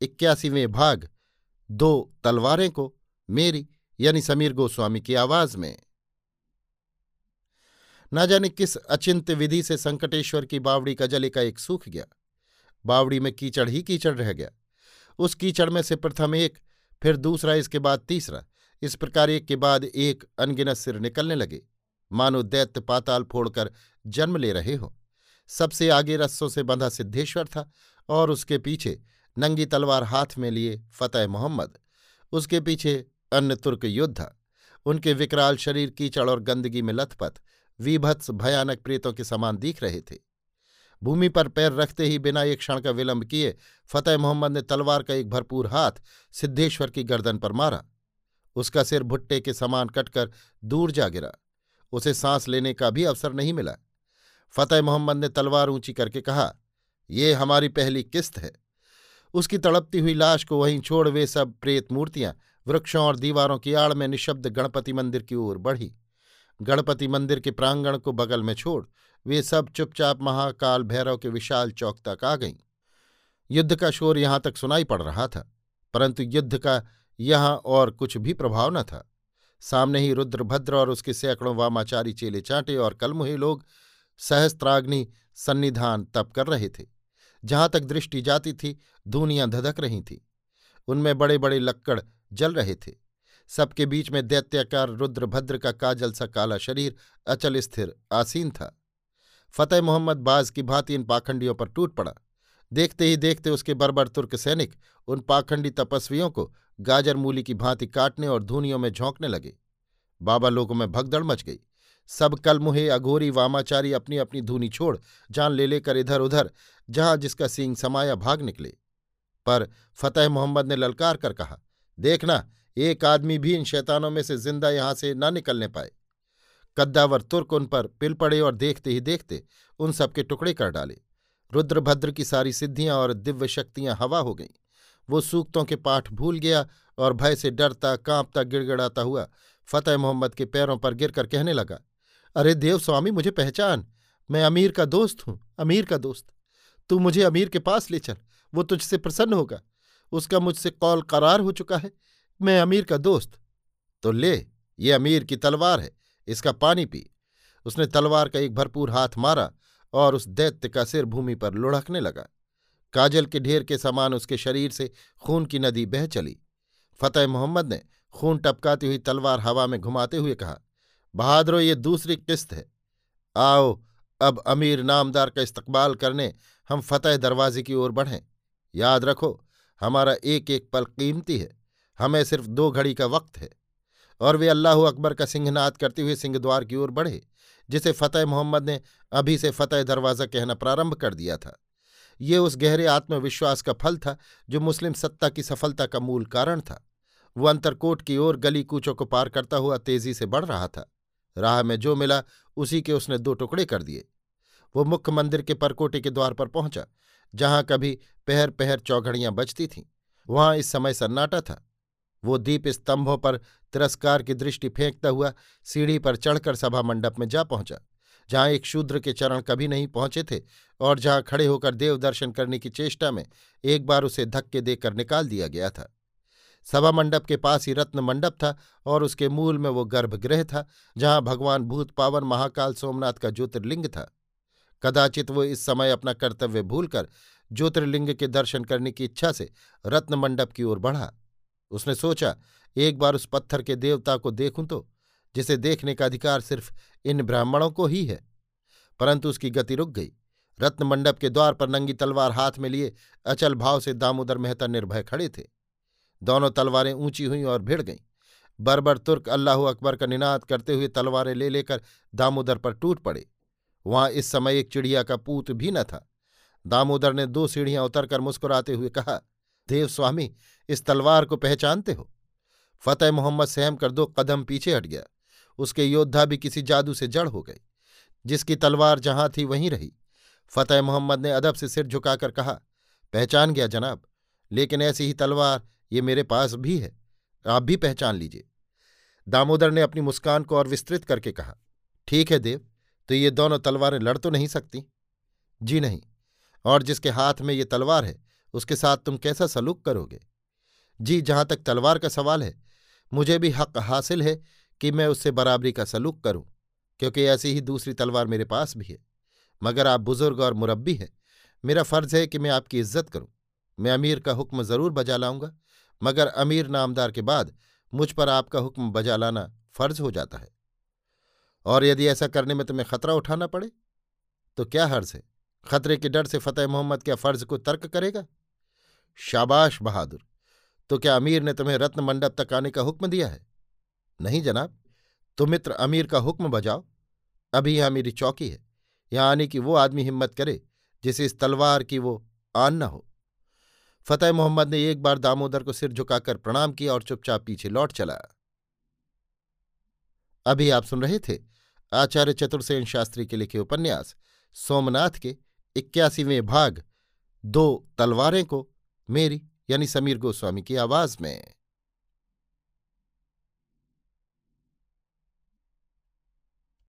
इक्यासीवें भाग, दो तलवारें को मेरी यानी समीर गोस्वामी की आवाज़ में। ना जाने किस अचिंत विधि से संकटेश्वर की बावड़ी का जल एक सूख गया। बावड़ी में कीचड़ ही कीचड़ रह गया। उस कीचड़ में से प्रथम एक, फिर दूसरा, इसके बाद तीसरा। इस प्रकार एक के बाद एक अनगिनत सिर निकलने लगे। मानो दैत्य पाताल फोड़कर जन्म ले रहे हो। सबसे आगे रस्सों से बंधा सिद्धेश्वर था और उसके पीछे नंगी तलवार हाथ में लिए फतेह मोहम्मद। उसके पीछे अन्य तुर्क योद्धा। उनके विकराल शरीर, कीचड़ और गंदगी में लथपथ, विभत्स, भयानक प्रेतों के समान दिख रहे थे। भूमि पर पैर रखते ही बिना एक क्षण का विलंब किए फतेह मोहम्मद ने तलवार का एक भरपूर हाथ सिद्धेश्वर की गर्दन पर मारा। उसका सिर भुट्टे के समान कटकर दूर जा गिरा। उसे सांस लेने का भी अवसर नहीं मिला। फतेह मोहम्मद ने तलवार ऊँची करके कहा, ये हमारी पहली किस्त है। उसकी तड़पती हुई लाश को वहीं छोड़ वे सब प्रेत मूर्तियाँ, वृक्षों और दीवारों की आड़ में निशब्द गणपति मंदिर की ओर बढ़ी। गणपति मंदिर के प्रांगण को बगल में छोड़ वे सब चुपचाप महाकाल भैरव के विशाल चौक तक आ गईं। युद्ध का शोर यहाँ तक सुनाई पड़ रहा था, परंतु युद्ध का यहाँ और कुछ भी प्रभाव न था। सामने ही रुद्रभद्र और उसके सैकड़ों वामाचारी चेले चांटे और कलमुहे लोग सहस्त्राग्नि सन्निधान तप कर रहे थे। जहाँ तक दृष्टि जाती थी धूनियाँ धधक रही थीं। उनमें बड़े बड़े लक्कड़ जल रहे थे। सबके बीच में दैत्याकार रुद्रभद्र का काजल सा काला शरीर अचल, स्थिर, आसीन था। फतेह मोहम्मद बाज की भांति इन पाखंडियों पर टूट पड़ा। देखते ही देखते उसके बर्बर तुर्क सैनिक उन पाखंडी तपस्वियों को गाजर मूली की भांति काटने और धूनियों में झोंकने लगे। बाबा लोगों में भगदड़ मच गई। सब कलमुहे अघोरी वामाचारी अपनी अपनी धूनी छोड़ जान ले लेकर इधर उधर, जहाँ जिसका सींग समाया भाग निकले। पर फतेह मोहम्मद ने ललकार कर कहा देखना एक आदमी भी इन शैतानों में से ज़िंदा यहाँ से न निकलने पाए। कद्दावर तुर्क उन पर पिल पड़े और देखते ही देखते उन सबके टुकड़े कर डाले। रुद्रभद्र की सारी सिद्धियाँ और दिव्य शक्तियाँ हवा हो गईं। वो सूक्तों के पाठ भूल गया और भय से डरता, कांपता, गिड़गिड़ाता हुआ फतेह मोहम्मद के पैरों पर गिरकर कहने लगा अरे देव स्वामी, मुझे पहचान। मैं अमीर का दोस्त हूँ, अमीर का दोस्त। तू मुझे अमीर के पास ले चल, वो तुझसे प्रसन्न होगा। उसका मुझसे कौल करार हो चुका है। मैं अमीर का दोस्त। तो ले, ये अमीर की तलवार है, इसका पानी पी। उसने तलवार का एक भरपूर हाथ मारा और उस दैत्य का सिर भूमि पर लुढ़कने लगा। काजल के ढेर के समान उसके शरीर से खून की नदी बह चली। फतेह मोहम्मद ने खून टपकाती हुई तलवार हवा में घुमाते हुए कहा बहादुरो, ये दूसरी किस्त है। आओ, अब अमीर नामदार का इस्तकबाल करने, हम फतेह दरवाजे की ओर बढ़ें। याद रखो, हमारा एक एक पल कीमती है, हमें सिर्फ़ दो घड़ी का वक्त है। और वे अल्लाह अकबर का सिंहनाद करते हुए सिंहद्वार की ओर बढ़े, जिसे फतेह मोहम्मद ने अभी से फतेह दरवाज़ा कहना प्रारंभ कर दिया था। ये उस गहरे आत्मविश्वास का फल था, जो मुस्लिम सत्ता की सफलता का मूल कारण था। वो अंतरकोट की ओर गली कूचों को पार करता हुआ तेज़ी से बढ़ रहा था। राह में जो मिला, उसी के उसने दो टुकड़े कर दिए। वो मुख्य मंदिर के परकोटे के द्वार पर पहुँचा, जहाँ कभी पहर पहर चौघड़ियाँ बजती थीं। वहाँ इस समय सन्नाटा था। वो दीप स्तंभों पर तिरस्कार की दृष्टि फेंकता हुआ सीढ़ी पर चढ़कर सभा मंडप में जा पहुँचा, जहाँ एक शूद्र के चरण कभी नहीं पहुँचे थे और जहाँ खड़े होकर देव दर्शन करने की चेष्टा में एक बार उसे धक्के देकर निकाल दिया गया था। सभा मंडप के पास ही रत्न मंडप था और उसके मूल में वो गर्भगृह था, जहाँ भगवान भूत पावन महाकाल सोमनाथ का ज्योतिर्लिंग था। कदाचित वो इस समय अपना कर्तव्य भूलकर ज्योतिर्लिंग के दर्शन करने की इच्छा से रत्न मंडप की ओर बढ़ा। उसने सोचा, एक बार उस पत्थर के देवता को देखूँ तो जिसे देखने का अधिकार सिर्फ़ इन ब्राह्मणों को ही है। परंतु उसकी गति रुक गई। रत्न मंडप के द्वार पर नंगी तलवार हाथ में लिए अचल भाव से दामोदर मेहता निर्भय खड़े थे। दोनों तलवारें ऊँची हुईं और भिड़ गईं। बरबर तुर्क अल्लाह अकबर का निनाद करते हुए तलवारें ले लेकर दामोदर पर टूट पड़े। वहाँ इस समय एक चिड़िया का पूत भी न था। दामोदर ने दो सीढ़ियाँ उतरकर मुस्कुराते हुए कहा, देव स्वामी, इस तलवार को पहचानते हो? फतेह मोहम्मद सहम कर दो कदम पीछे हट गया। उसके योद्धा भी किसी जादू से जड़ हो गए। जिसकी तलवार जहाँ थी वहीं रही। फतेह मोहम्मद ने अदब से सिर झुकाकर कहा, पहचान गया जनाब, लेकिन ऐसी ही तलवार ये मेरे पास भी है। आप भी पहचान लीजिए। दामोदर ने अपनी मुस्कान को और विस्तृत करके कहा, ठीक है देव तो ये दोनों तलवारें लड़ तो नहीं सकती? जी नहीं, और जिसके हाथ में ये तलवार है, उसके साथ तुम कैसा सलूक करोगे? जी, जहाँ तक तलवार का सवाल है, मुझे भी हक हासिल है कि मैं उससे बराबरी का सलूक करूँ, क्योंकि ऐसी ही दूसरी तलवार मेरे पास भी है। मगर आप बुज़ुर्ग और मुरब्बी हैं, मेरा फ़र्ज़ है कि मैं आपकी इज़्ज़त करूँ। मैं अमीर का हुक्म ज़रूर बजा लाऊँगा, मगर अमीर नामदार के बाद मुझ पर आपका हुक्म बजा लाना फ़र्ज़ हो जाता है। और यदि ऐसा करने में तुम्हें खतरा उठाना पड़े तो क्या हर्ज है? खतरे के डर से फतेह मोहम्मद क्या फ़र्ज़ को तर्क करेगा? शाबाश बहादुर! तो क्या अमीर ने तुम्हें रत्न मंडप तक आने का हुक्म दिया है? नहीं जनाब तो मित्र अमीर का हुक्म बजाओ। अभी यहाँ मेरी चौकी है, यहाँ आने की वो आदमी हिम्मत करे, जिसे इस तलवार की वो आन न हो। फतेह मोहम्मद ने एक बार दामोदर को सिर झुकाकर प्रणाम किया और चुपचाप पीछे लौट चला। अभी आप सुन रहे थे आचार्य चतुर्सेन शास्त्री के लिखे उपन्यास, सोमनाथ के इक्यासीवें भाग, दो तलवारें को, मेरी यानी समीर गोस्वामी की आवाज़ में।